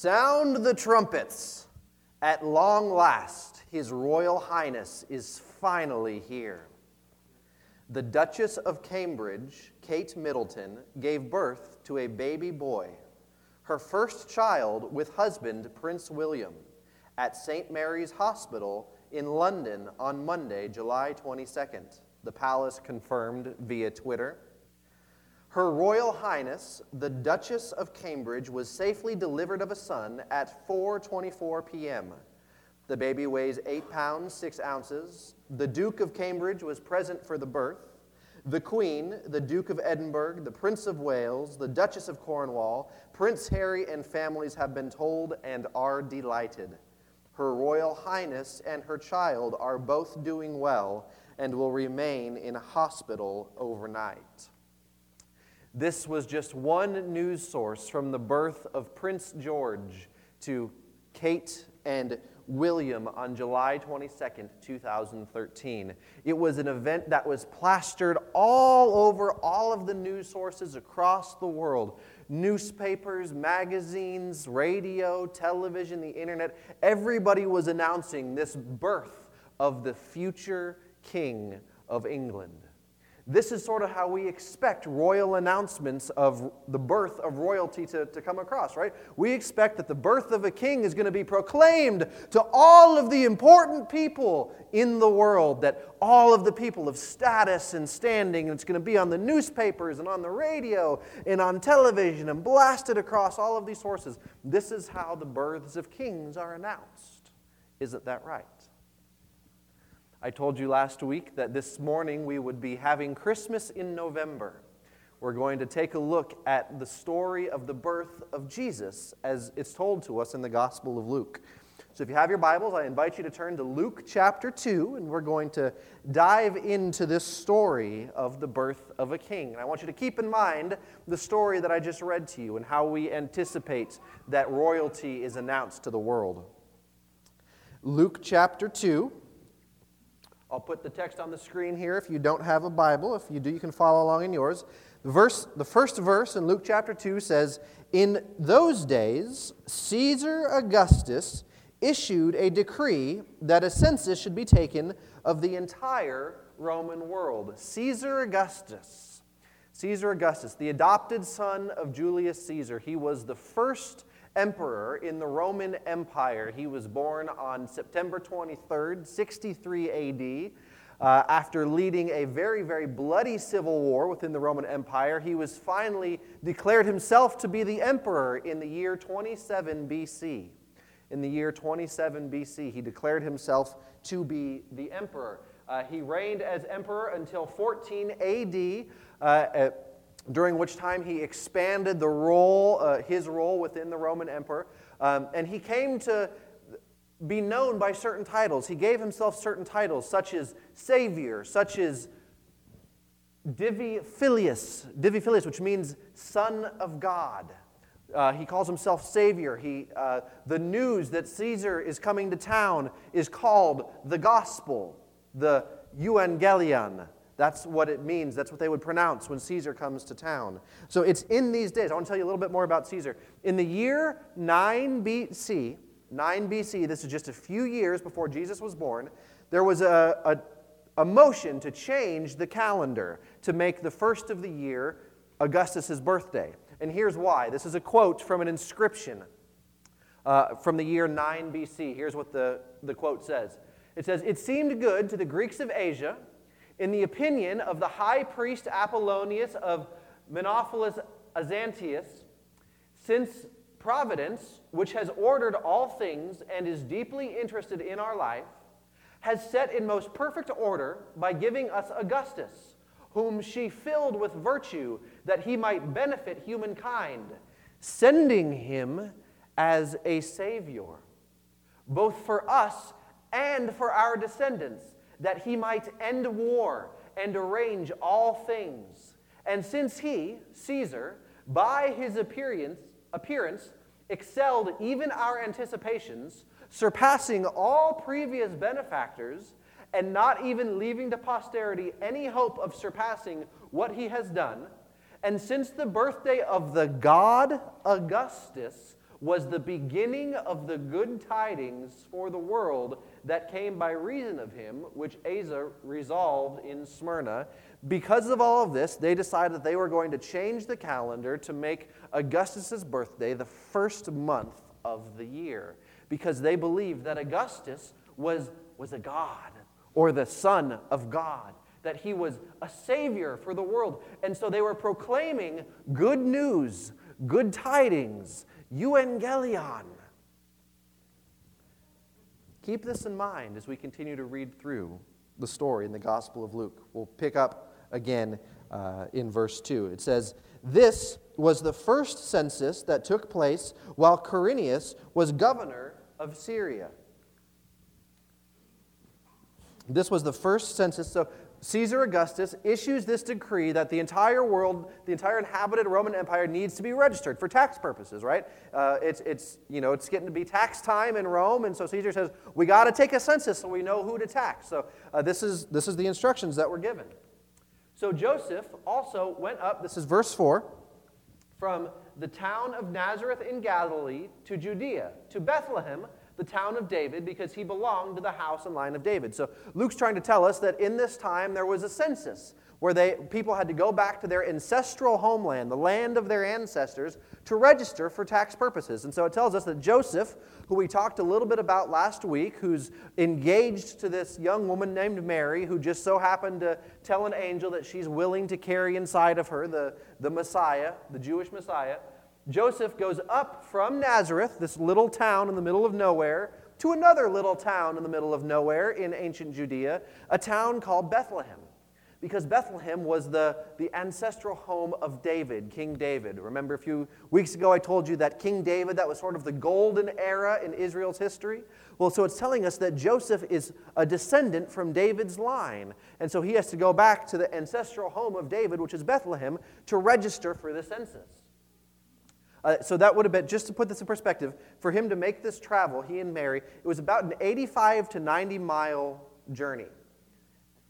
Sound the trumpets. At long last, His Royal Highness is finally here. The Duchess of Cambridge, Kate Middleton, gave birth to a baby boy, her first child with husband Prince William, at St. Mary's Hospital in London on Monday, July 22nd. The palace confirmed via Twitter. Her Royal Highness, the Duchess of Cambridge, was safely delivered of a son at 4:24 p.m. The baby weighs 8 pounds 6 ounces. The Duke of Cambridge was present for the birth. The Queen, the Duke of Edinburgh, the Prince of Wales, the Duchess of Cornwall, Prince Harry and families have been told and are delighted. Her Royal Highness and her child are both doing well and will remain in hospital overnight. This was just one news source from the birth of Prince George to Kate and William on July 22nd, 2013. It was an event that was plastered all over all of the news sources across the world newspapers, magazines, radio, television, the internet. Everybody was announcing this birth of the future King of England. This is sort of how we expect royal announcements of the birth of royalty to, to come across, right? We expect that the birth of a king is going to be proclaimed to all of the important people in the world, that all of the people of status and standing, and it's going to be on the newspapers and on the radio and on television and blasted across all of these sources. This is how the births of kings are announced. Isn't that right? I told you last week that this morning we would be having Christmas in November. We're going to take a look at the story of the birth of Jesus as it's told to us in the Gospel of Luke. So if you have your Bibles, I invite you to turn to Luke chapter 2, and we're going to dive into this story of the birth of a king. And I want you to keep in mind the story that I just read to you and how we anticipate that royalty is announced to the world. Luke chapter 2 I'll put the text on the screen here if you don't have a Bible. If you do, you can follow along in yours. The, verse, the first verse in Luke chapter 2 says, In those days, Caesar Augustus issued a decree that a census should be taken of the entire Roman world. Caesar Augustus. Caesar Augustus, the adopted son of Julius Caesar, he was the first emperor in the Roman Empire. He was born on September 23rd, 63 AD. Uh, after leading a very, very bloody civil war within the Roman Empire, he was finally declared himself to be the emperor in the year 27 BC. In the year 27 BC, he declared himself to be the emperor. Uh, he reigned as emperor until 14 AD. Uh, during which time he expanded the role, uh, his role within the Roman emperor. Um, and he came to be known by certain titles. He gave himself certain titles, such as Savior, such as Divi Filius, Divi Filius, which means Son of God. Uh, he calls himself Savior. He, uh, the news that Caesar is coming to town is called the Gospel, the Evangelion. That's what it means. That's what they would pronounce when Caesar comes to town. So it's in these days. I want to tell you a little bit more about Caesar. In the year 9 BC, 9 BC, this is just a few years before Jesus was born, there was a, a, a motion to change the calendar to make the first of the year Augustus's birthday. And here's why. This is a quote from an inscription uh, from the year 9 BC. Here's what the, the quote says It says, It seemed good to the Greeks of Asia in the opinion of the high priest Apollonius of Menophilus Azanitus, since providence, which has ordered all things and is deeply interested in our life, has set in most perfect order by giving us Augustus, whom she filled with virtue that he might benefit humankind, sending him as a Savior, both for us and for our descendants that he might end war and arrange all things. And since he, Caesar, by his appearance, appearance excelled even our anticipations, surpassing all previous benefactors, and not even leaving to posterity any hope of surpassing what he has done, and since the birthday of the god Augustus was the beginning of the good tidings for the world that came by reason of him, which Asia resolved in Smyrna. Because of all of this, they decided that they were going to change the calendar to make Augustus's birthday the first month of the year, because they believed that Augustus was, was a god or the son of God that he was a savior for the world. And so they were proclaiming good news, good tidings, euangelion. Keep this in mind as we continue to read through the story in the Gospel of Luke. We'll pick up again uh, in verse 2. It says, This was the first census that took place while Quirinius was governor of Syria. This was the first census. So Caesar Augustus issues this decree that the entire world, the entire inhabited Roman Empire needs to be registered for tax purposes, right? Uh, it's, it's, you know, it's getting to be tax time in Rome, and so Caesar says, we got to take a census so we know who to tax. So uh, this, is, this is the instructions that were given. So Joseph also went up, this is verse 4, from the town of Nazareth in Galilee to Judea, to Bethlehem, the town of David because he belonged to the house and line of David. So Luke's trying to tell us that in this time there was a census where they, people had to go back to their ancestral homeland, the land of their ancestors, to register for tax purposes. And so it tells us that Joseph, who we talked a little bit about last week, who's engaged to this young woman named Mary, who just so happened to tell an angel that she's willing to carry inside of her the, the Messiah, the Jewish Messiah, Joseph goes up from Nazareth, this little town in the middle of nowhere, to another little town in the middle of nowhere in ancient Judea, a town called Bethlehem. Because Bethlehem was the, the ancestral home of David, King David. Remember a few weeks ago I told you that King David, that was sort of the golden era in Israel's history? Well, so it's telling us that Joseph is a descendant from David's line. And so he has to go back to the ancestral home of David, which is Bethlehem, to register for the census. Uh, so that would have been, just to put this in perspective, for him to make this travel, he and Mary, it was about an 85 to 90 mile journey.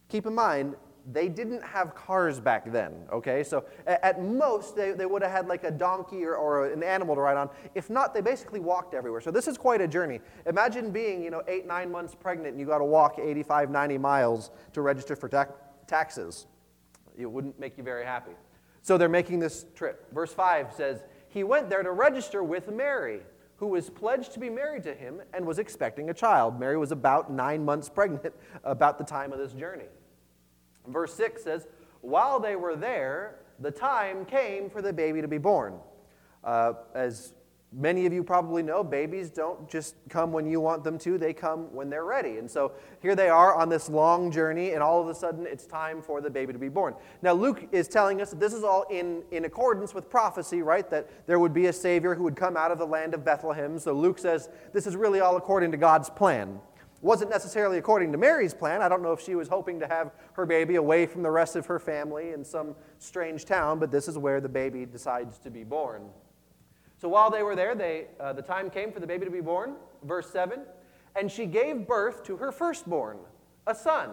Keep in mind, they didn't have cars back then, okay? So at, most, they, they would have had like a donkey or, or an animal to ride on. If not, they basically walked everywhere. So this is quite a journey. Imagine being, you know, eight, nine months pregnant and you got to walk 85, 90 miles to register for ta- taxes. It wouldn't make you very happy. So they're making this trip. Verse 5 says, he went there to register with Mary, who was pledged to be married to him and was expecting a child. Mary was about nine months pregnant about the time of this journey. Verse 6 says, While they were there, the time came for the baby to be born. Uh, as Many of you probably know babies don't just come when you want them to, they come when they're ready. And so here they are on this long journey, and all of a sudden it's time for the baby to be born. Now, Luke is telling us that this is all in, in accordance with prophecy, right? That there would be a Savior who would come out of the land of Bethlehem. So Luke says this is really all according to God's plan. Wasn't necessarily according to Mary's plan. I don't know if she was hoping to have her baby away from the rest of her family in some strange town, but this is where the baby decides to be born. So while they were there, they, uh, the time came for the baby to be born. Verse 7 And she gave birth to her firstborn, a son.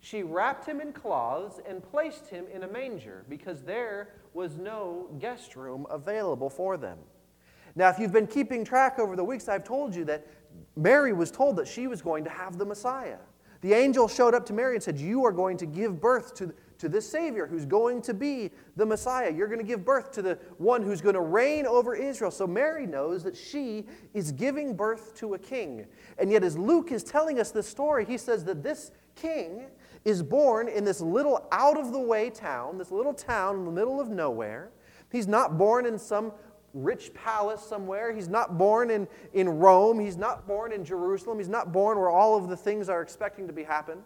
She wrapped him in cloths and placed him in a manger because there was no guest room available for them. Now, if you've been keeping track over the weeks, I've told you that Mary was told that she was going to have the Messiah. The angel showed up to Mary and said, You are going to give birth to, to this Savior who's going to be the Messiah. You're going to give birth to the one who's going to reign over Israel. So Mary knows that she is giving birth to a king. And yet, as Luke is telling us this story, he says that this king is born in this little out of the way town, this little town in the middle of nowhere. He's not born in some rich palace somewhere. He's not born in, in Rome. He's not born in Jerusalem. He's not born where all of the things are expecting to be happen.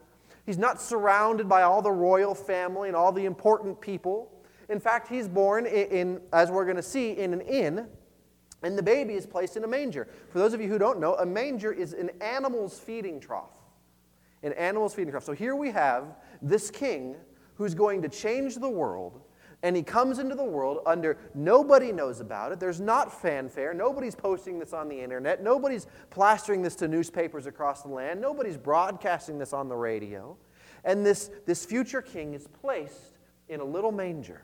He's not surrounded by all the royal family and all the important people. In fact, he's born in, in as we're going to see, in an inn, and the baby is placed in a manger. For those of you who don't know, a manger is an animal's feeding trough. An animal's feeding trough. So here we have this king who's going to change the world and he comes into the world under nobody knows about it. There's not fanfare. Nobody's posting this on the internet. Nobody's plastering this to newspapers across the land. Nobody's broadcasting this on the radio. And this, this future king is placed in a little manger,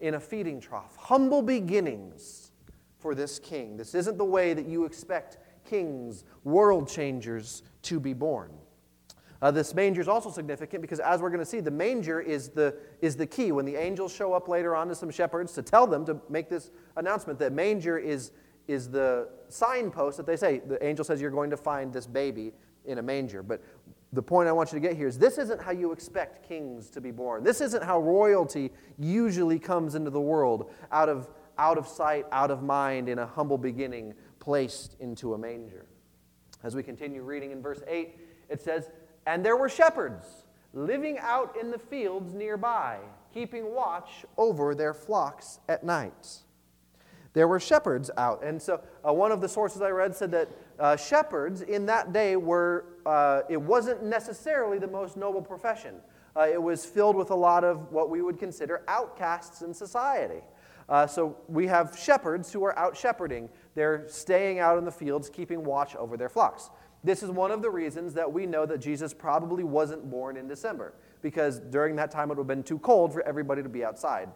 in a feeding trough. Humble beginnings for this king. This isn't the way that you expect kings, world changers, to be born. Uh, this manger is also significant because, as we're going to see, the manger is the, is the key. When the angels show up later on to some shepherds to tell them to make this announcement, that manger is, is the signpost that they say. The angel says, You're going to find this baby in a manger. But the point I want you to get here is this isn't how you expect kings to be born. This isn't how royalty usually comes into the world out of, out of sight, out of mind, in a humble beginning, placed into a manger. As we continue reading in verse 8, it says, And there were shepherds living out in the fields nearby, keeping watch over their flocks at night. There were shepherds out. And so, uh, one of the sources I read said that uh, shepherds in that day were, uh, it wasn't necessarily the most noble profession. Uh, it was filled with a lot of what we would consider outcasts in society. Uh, so we have shepherds who are out shepherding. They're staying out in the fields, keeping watch over their flocks. This is one of the reasons that we know that Jesus probably wasn't born in December, because during that time it would have been too cold for everybody to be outside.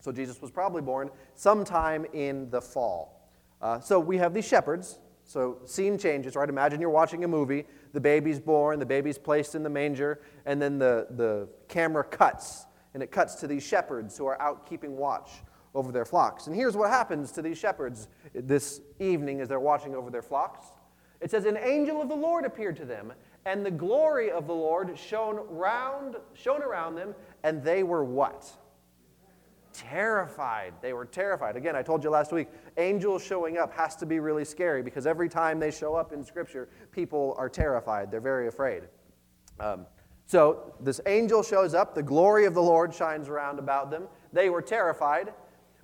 So Jesus was probably born sometime in the fall. Uh, so we have these shepherds so, scene changes, right? Imagine you're watching a movie, the baby's born, the baby's placed in the manger, and then the, the camera cuts, and it cuts to these shepherds who are out keeping watch over their flocks. And here's what happens to these shepherds this evening as they're watching over their flocks it says, An angel of the Lord appeared to them, and the glory of the Lord shone, round, shone around them, and they were what? terrified. They were terrified. Again, I told you last week, angels showing up has to be really scary because every time they show up in Scripture, people are terrified. They're very afraid. Um, so this angel shows up, the glory of the Lord shines around about them. They were terrified.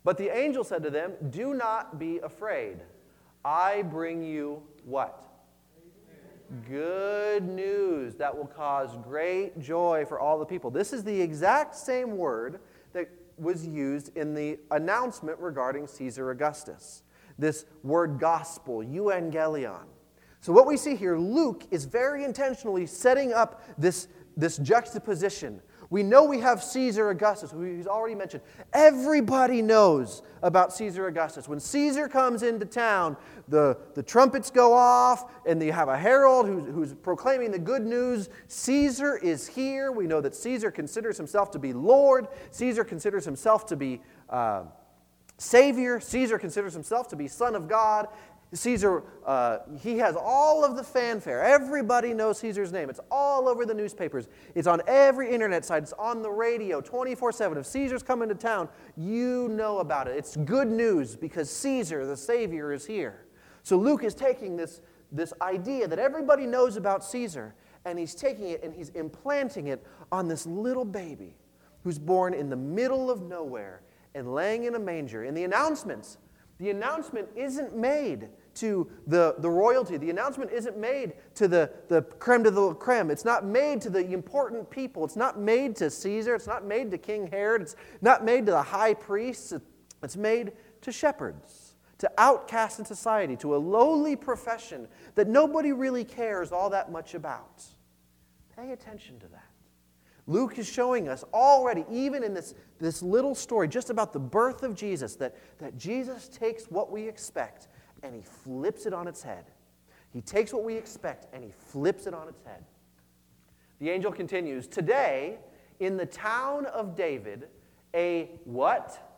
But the angel said to them, Do not be afraid. I bring you what? Good news that will cause great joy for all the people. This is the exact same word that was used in the announcement regarding Caesar Augustus. This word gospel, euangelion. So, what we see here, Luke is very intentionally setting up this, this juxtaposition we know we have Caesar Augustus, who he's already mentioned. Everybody knows about Caesar Augustus. When Caesar comes into town, the, the trumpets go off, and you have a herald who's, who's proclaiming the good news. Caesar is here. We know that Caesar considers himself to be Lord, Caesar considers himself to be. Uh, Savior. Caesar considers himself to be Son of God. Caesar, uh, he has all of the fanfare. Everybody knows Caesar's name. It's all over the newspapers. It's on every internet site. It's on the radio 24 7. If Caesar's coming to town, you know about it. It's good news because Caesar, the Savior, is here. So Luke is taking this, this idea that everybody knows about Caesar, and he's taking it and he's implanting it on this little baby who's born in the middle of nowhere and laying in a manger. In the announcements, the announcement isn't made to the, the royalty. The announcement isn't made to the, the creme de la creme. It's not made to the important people. It's not made to Caesar. It's not made to King Herod. It's not made to the high priests. It's made to shepherds, to outcasts in society, to a lowly profession that nobody really cares all that much about. Pay attention to that. Luke is showing us already, even in this, this little story, just about the birth of Jesus, that, that Jesus takes what we expect and he flips it on its head. He takes what we expect and he flips it on its head. The angel continues Today, in the town of David, a what?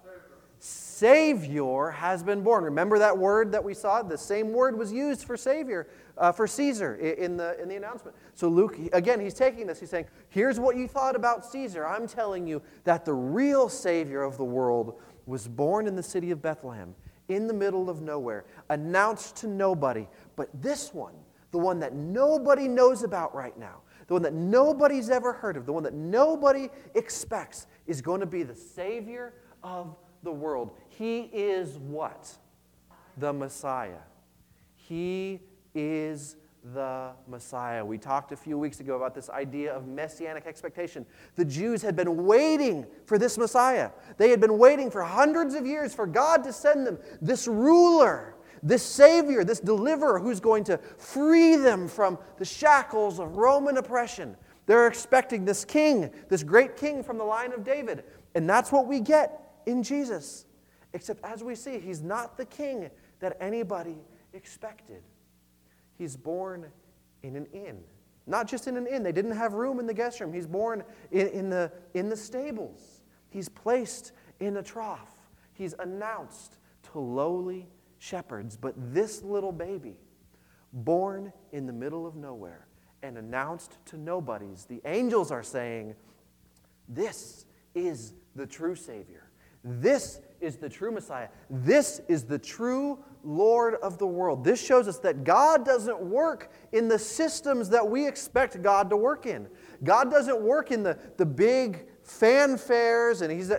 Savior has been born. Remember that word that we saw? The same word was used for Savior, uh, for Caesar in the, in the announcement. So, Luke, again, he's taking this. He's saying, Here's what you thought about Caesar. I'm telling you that the real Savior of the world was born in the city of Bethlehem in the middle of nowhere, announced to nobody. But this one, the one that nobody knows about right now, the one that nobody's ever heard of, the one that nobody expects, is going to be the Savior of the world. He is what? The Messiah. He is the Messiah. We talked a few weeks ago about this idea of messianic expectation. The Jews had been waiting for this Messiah. They had been waiting for hundreds of years for God to send them this ruler, this Savior, this deliverer who's going to free them from the shackles of Roman oppression. They're expecting this king, this great king from the line of David. And that's what we get in Jesus. Except as we see, he's not the king that anybody expected. He's born in an inn. Not just in an inn, they didn't have room in the guest room. He's born in, in, the, in the stables. He's placed in a trough. He's announced to lowly shepherds. But this little baby, born in the middle of nowhere and announced to nobodies, the angels are saying, This is the true Savior. This is the true Messiah. This is the true Lord of the world. This shows us that God doesn't work in the systems that we expect God to work in. God doesn't work in the, the big fanfares, and he's,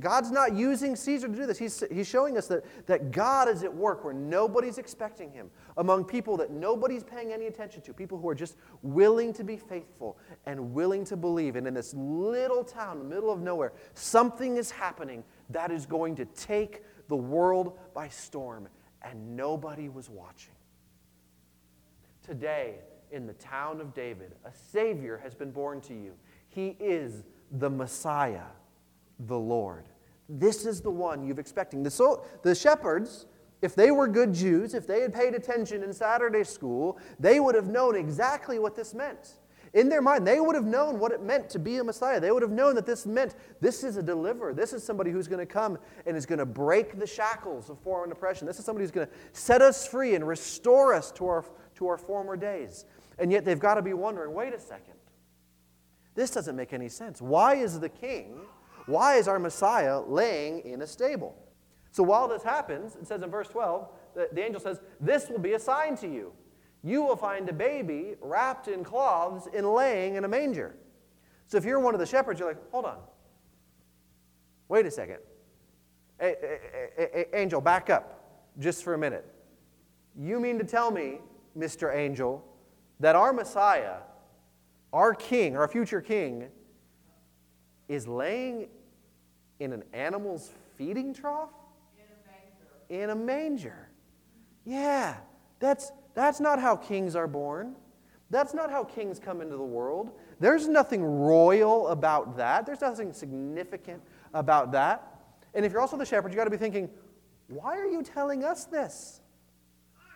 God's not using Caesar to do this. He's, he's showing us that, that God is at work where nobody's expecting him, among people that nobody's paying any attention to, people who are just willing to be faithful and willing to believe. And in this little town, in the middle of nowhere, something is happening that is going to take the world by storm, and nobody was watching. Today, in the town of David, a Savior has been born to you. He is the Messiah, the Lord. This is the one you've expecting. The, so, the shepherds, if they were good Jews, if they had paid attention in Saturday school, they would have known exactly what this meant. In their mind, they would have known what it meant to be a Messiah. They would have known that this meant this is a deliverer. This is somebody who's going to come and is going to break the shackles of foreign oppression. This is somebody who's going to set us free and restore us to our, to our former days. And yet they've got to be wondering wait a second. This doesn't make any sense. Why is the king, why is our Messiah laying in a stable? So while this happens, it says in verse 12, the, the angel says, This will be a sign to you you will find a baby wrapped in cloths and laying in a manger. So if you're one of the shepherds, you're like, hold on. Wait a second. Angel, back up just for a minute. You mean to tell me, Mr. Angel, that our Messiah, our king, our future king, is laying in an animal's feeding trough? In a manger. In a manger. Yeah, that's that's not how kings are born. That's not how kings come into the world. There's nothing royal about that. There's nothing significant about that. And if you're also the shepherd, you got to be thinking, why are you telling us this?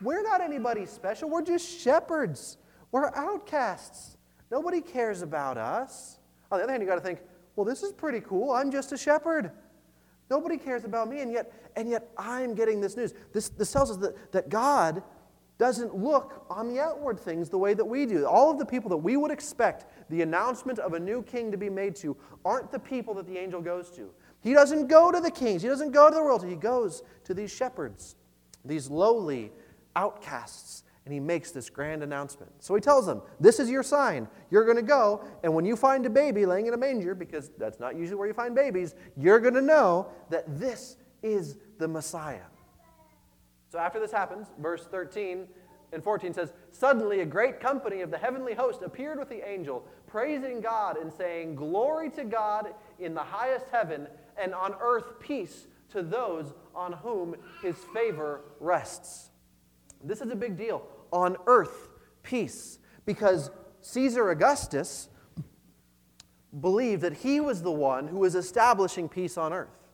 We're not anybody special. We're just shepherds. We're outcasts. Nobody cares about us. On the other hand, you got to think, well, this is pretty cool. I'm just a shepherd. Nobody cares about me, and yet, and yet I'm getting this news. This, this tells us that, that God doesn't look on the outward things the way that we do. All of the people that we would expect the announcement of a new king to be made to aren't the people that the angel goes to. He doesn't go to the kings, he doesn't go to the royalty, he goes to these shepherds, these lowly outcasts, and he makes this grand announcement. So he tells them, This is your sign. You're going to go, and when you find a baby laying in a manger, because that's not usually where you find babies, you're going to know that this is the Messiah. So after this happens, verse 13 and 14 says, Suddenly a great company of the heavenly host appeared with the angel, praising God and saying, Glory to God in the highest heaven, and on earth peace to those on whom his favor rests. This is a big deal. On earth, peace. Because Caesar Augustus believed that he was the one who was establishing peace on earth.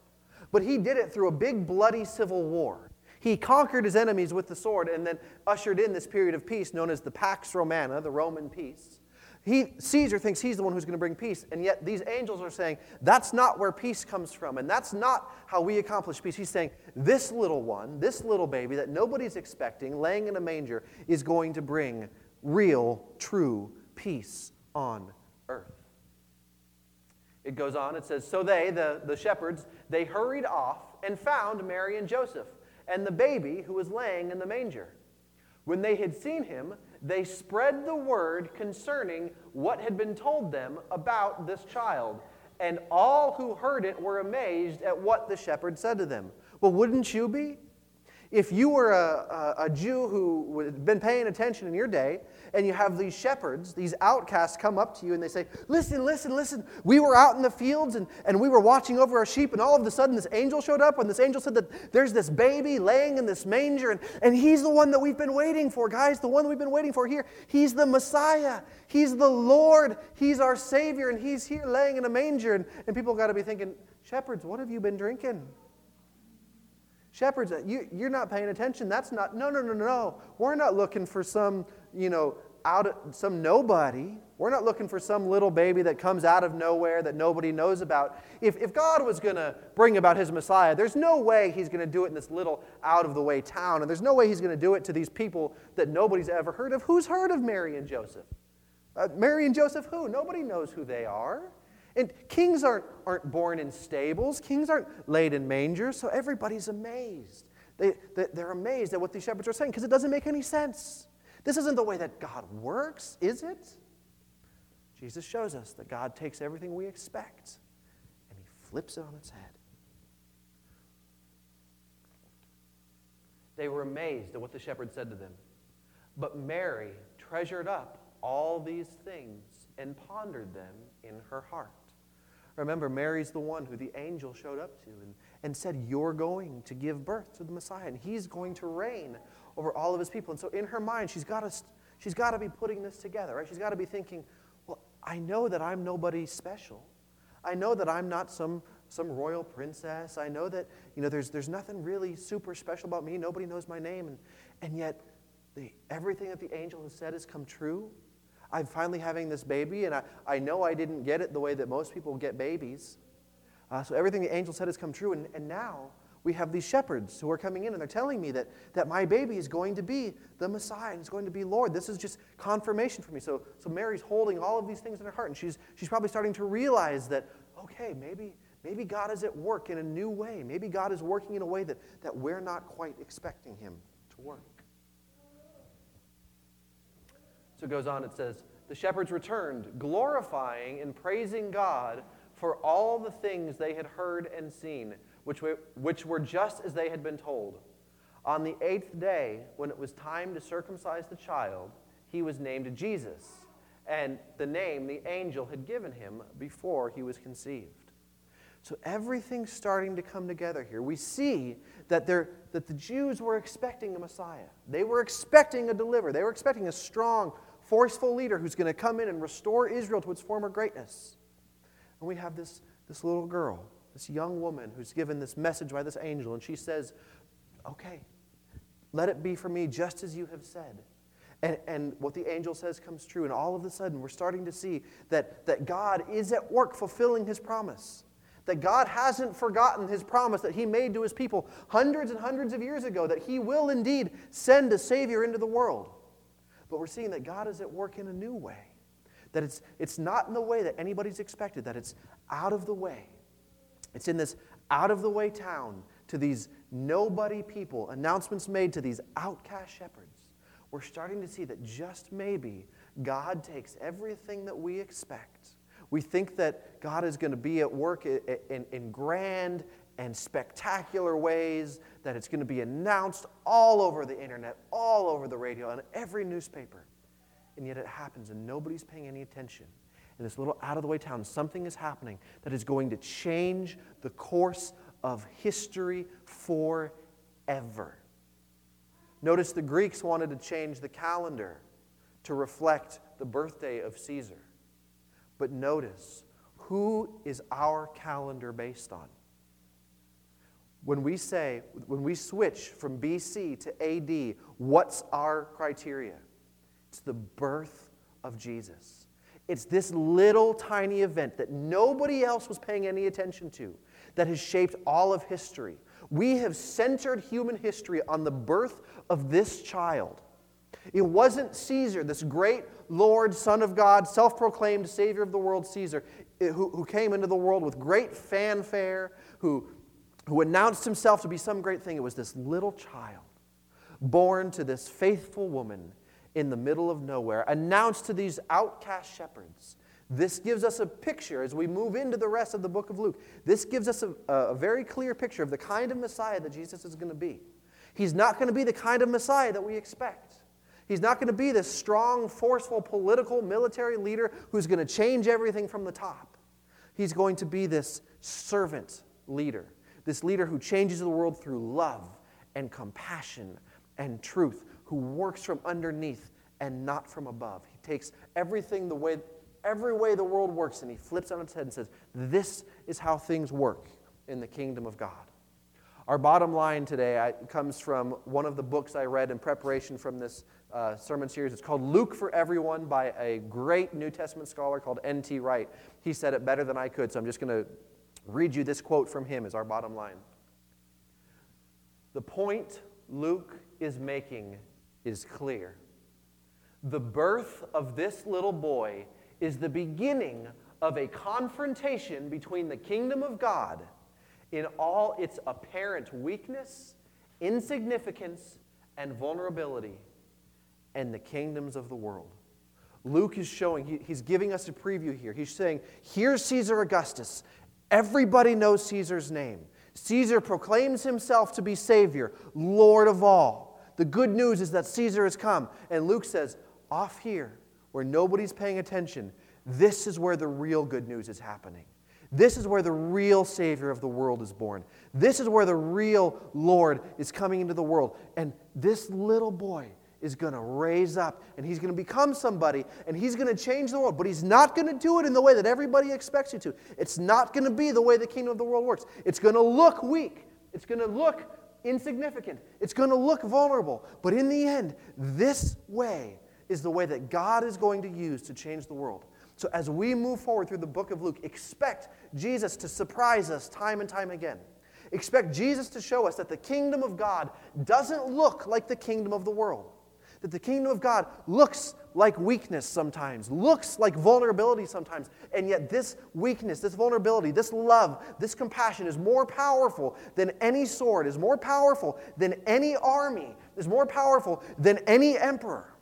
But he did it through a big, bloody civil war. He conquered his enemies with the sword and then ushered in this period of peace known as the Pax Romana, the Roman peace. He, Caesar thinks he's the one who's going to bring peace, and yet these angels are saying that's not where peace comes from, and that's not how we accomplish peace. He's saying this little one, this little baby that nobody's expecting, laying in a manger, is going to bring real, true peace on earth. It goes on, it says, So they, the, the shepherds, they hurried off and found Mary and Joseph and the baby who was laying in the manger. When they had seen him, they spread the word concerning what had been told them about this child. And all who heard it were amazed at what the shepherd said to them. Well, wouldn't you be? If you were a, a, a Jew who had been paying attention in your day, and you have these shepherds, these outcasts, come up to you and they say, Listen, listen, listen. We were out in the fields and, and we were watching over our sheep, and all of a sudden this angel showed up, and this angel said that there's this baby laying in this manger, and, and he's the one that we've been waiting for, guys, the one we've been waiting for here. He's the Messiah, he's the Lord, he's our Savior, and he's here laying in a manger. And, and people got to be thinking, Shepherds, what have you been drinking? Shepherds, uh, you, you're not paying attention. That's not, no, no, no, no. We're not looking for some, you know, out of, some nobody. We're not looking for some little baby that comes out of nowhere that nobody knows about. If, if God was going to bring about his Messiah, there's no way he's going to do it in this little out of the way town. And there's no way he's going to do it to these people that nobody's ever heard of. Who's heard of Mary and Joseph? Uh, Mary and Joseph, who? Nobody knows who they are. And kings aren't, aren't born in stables, kings aren't laid in mangers, so everybody's amazed. They, they, are amazed at what these shepherds are saying because it doesn't make any sense. This isn't the way that God works, is it? Jesus shows us that God takes everything we expect and he flips it on its head. They were amazed at what the shepherd said to them. But Mary treasured up all these things and pondered them in her heart. Remember, Mary's the one who the angel showed up to and, and said, You're going to give birth to the Messiah, and he's going to reign over all of his people. And so in her mind, she's got to, she's got to be putting this together, right? She's got to be thinking, well, I know that I'm nobody special. I know that I'm not some, some royal princess. I know that, you know, there's, there's nothing really super special about me. Nobody knows my name. And, and yet, the, everything that the angel has said has come true. I'm finally having this baby, and I, I know I didn't get it the way that most people get babies. Uh, so everything the angel said has come true. And, and now we have these shepherds who are coming in and they're telling me that, that my baby is going to be the Messiah and is going to be Lord. This is just confirmation for me. So, so Mary's holding all of these things in her heart and she's, she's probably starting to realize that, okay, maybe, maybe God is at work in a new way. Maybe God is working in a way that, that we're not quite expecting Him to work. So it goes on, it says, The shepherds returned, glorifying and praising God for all the things they had heard and seen which were, which were just as they had been told. On the eighth day, when it was time to circumcise the child, he was named Jesus, and the name the angel had given him before he was conceived. So everything's starting to come together here. We see that, that the Jews were expecting a Messiah. They were expecting a deliverer. They were expecting a strong, forceful leader who's going to come in and restore Israel to its former greatness. And we have this, this little girl this young woman who's given this message by this angel, and she says, Okay, let it be for me just as you have said. And, and what the angel says comes true. And all of a sudden, we're starting to see that, that God is at work fulfilling his promise. That God hasn't forgotten his promise that he made to his people hundreds and hundreds of years ago, that he will indeed send a Savior into the world. But we're seeing that God is at work in a new way. That it's, it's not in the way that anybody's expected, that it's out of the way it's in this out of the way town to these nobody people, announcements made to these outcast shepherds. We're starting to see that just maybe God takes everything that we expect. We think that God is going to be at work in, in, in grand and spectacular ways, that it's going to be announced all over the internet, all over the radio, and every newspaper. And yet it happens, and nobody's paying any attention in this little out of the way town, something is happening that is going to change the course of history forever. Notice the Greeks wanted to change the calendar to reflect the birthday of Caesar. But notice, who is our calendar based on? When we say, when we switch from BC to AD, what's our criteria? It's the birth of Jesus. It's this little tiny event that nobody else was paying any attention to that has shaped all of history. We have centered human history on the birth of this child. It wasn't Caesar, this great Lord, Son of God, self proclaimed Savior of the world, Caesar, eh, who, who came into the world with great fanfare, who, who announced himself to be some great thing. It was this little child born to this faithful woman in the middle of nowhere, announced to these outcast shepherds. This gives us a picture as we move into the rest of the book of Luke. This gives us a, a very clear picture of the kind of Messiah that Jesus is going to be. He's not going to be the kind of Messiah that we expect. He's not going to be this strong, forceful, political, military leader who's going to change everything from the top. He's going to be this servant leader, this leader who changes the world through love and compassion and truth, who works from underneath and not from above. He takes everything the way, every way the world works and he flips on its head and says, This is how things work in the kingdom of God. Our bottom line today comes from one of the books I read in preparation from this uh, sermon series. It's called Luke for Everyone by a great New Testament scholar called N.T. Wright. He said it better than I could, so I'm just going to read you this quote from him as our bottom line. The point Luke is making is clear. The birth of this little boy is the beginning of a confrontation between the kingdom of God in all its apparent weakness, insignificance, and vulnerability, and the kingdoms of the world. Luke is showing, he, he's giving us a preview here. He's saying, Here's Caesar Augustus. Everybody knows Caesar's name. Caesar proclaims himself to be Savior, Lord of all. The good news is that Caesar has come. And Luke says, Off here, where nobody's paying attention, this is where the real good news is happening. This is where the real Savior of the world is born. This is where the real Lord is coming into the world. And this little boy is going to raise up and he's going to become somebody and he's going to change the world. But he's not going to do it in the way that everybody expects you to. It's not going to be the way the kingdom of the world works. It's going to look weak, it's going to look insignificant, it's going to look vulnerable. But in the end, this way is the way that God is going to use to change the world. So as we move forward through the book of Luke, expect Jesus to surprise us time and time again. Expect Jesus to show us that the kingdom of God doesn't look like the kingdom of the world. That the kingdom of God looks like weakness sometimes, looks like vulnerability sometimes, and yet this weakness, this vulnerability, this love, this compassion is more powerful than any sword, is more powerful than any army, is more powerful than any emperor.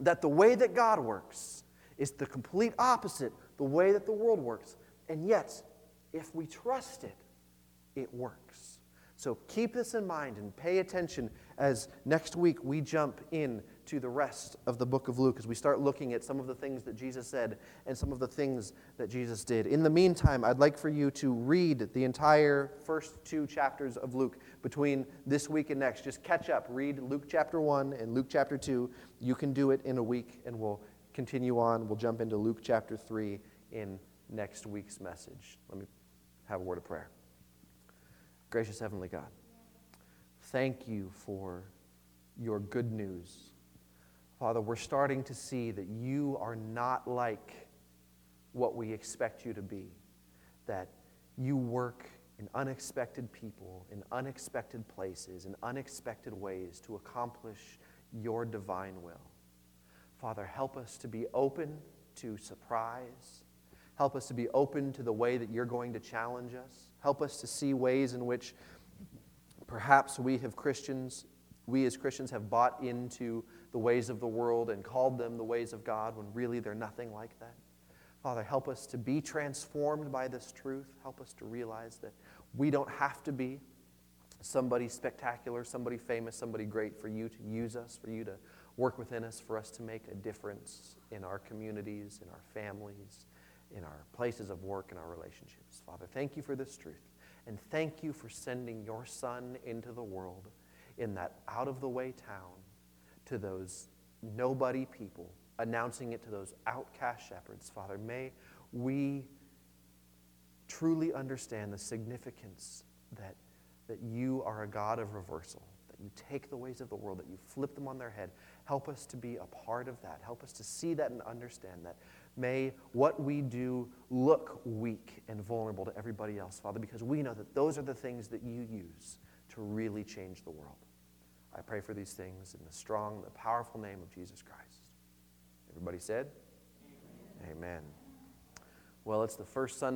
That the way that God works is the complete opposite the way that the world works. And yet, if we trust it, it works. So keep this in mind and pay attention as next week we jump in to the rest of the book of Luke as we start looking at some of the things that Jesus said and some of the things that Jesus did. In the meantime, I'd like for you to read the entire first two chapters of Luke between this week and next. Just catch up, read Luke chapter 1 and Luke chapter 2. You can do it in a week and we'll continue on. We'll jump into Luke chapter 3 in next week's message. Let me have a word of prayer. Gracious Heavenly God, thank you for your good news. Father, we're starting to see that you are not like what we expect you to be, that you work in unexpected people, in unexpected places, in unexpected ways to accomplish your divine will. Father, help us to be open to surprise. Help us to be open to the way that you're going to challenge us. Help us to see ways in which perhaps we have Christians, we as Christians have bought into the ways of the world and called them the ways of God when really they're nothing like that. Father, help us to be transformed by this truth. Help us to realize that we don't have to be somebody spectacular, somebody famous, somebody great for you to use us, for you to work within us for us to make a difference in our communities, in our families, in our places of work, in our relationships. Father, thank you for this truth. And thank you for sending your Son into the world in that out of the way town to those nobody people, announcing it to those outcast shepherds. Father, may we truly understand the significance that, that you are a God of reversal, that you take the ways of the world, that you flip them on their head, Help us to be a part of that. Help us to see that and understand that. May what we do look weak and vulnerable to everybody else, Father, because we know that those are the things that you use to really change the world. I pray for these things in the strong, the powerful name of Jesus Christ. Everybody said? Amen. Amen. Well, it's the first Sunday.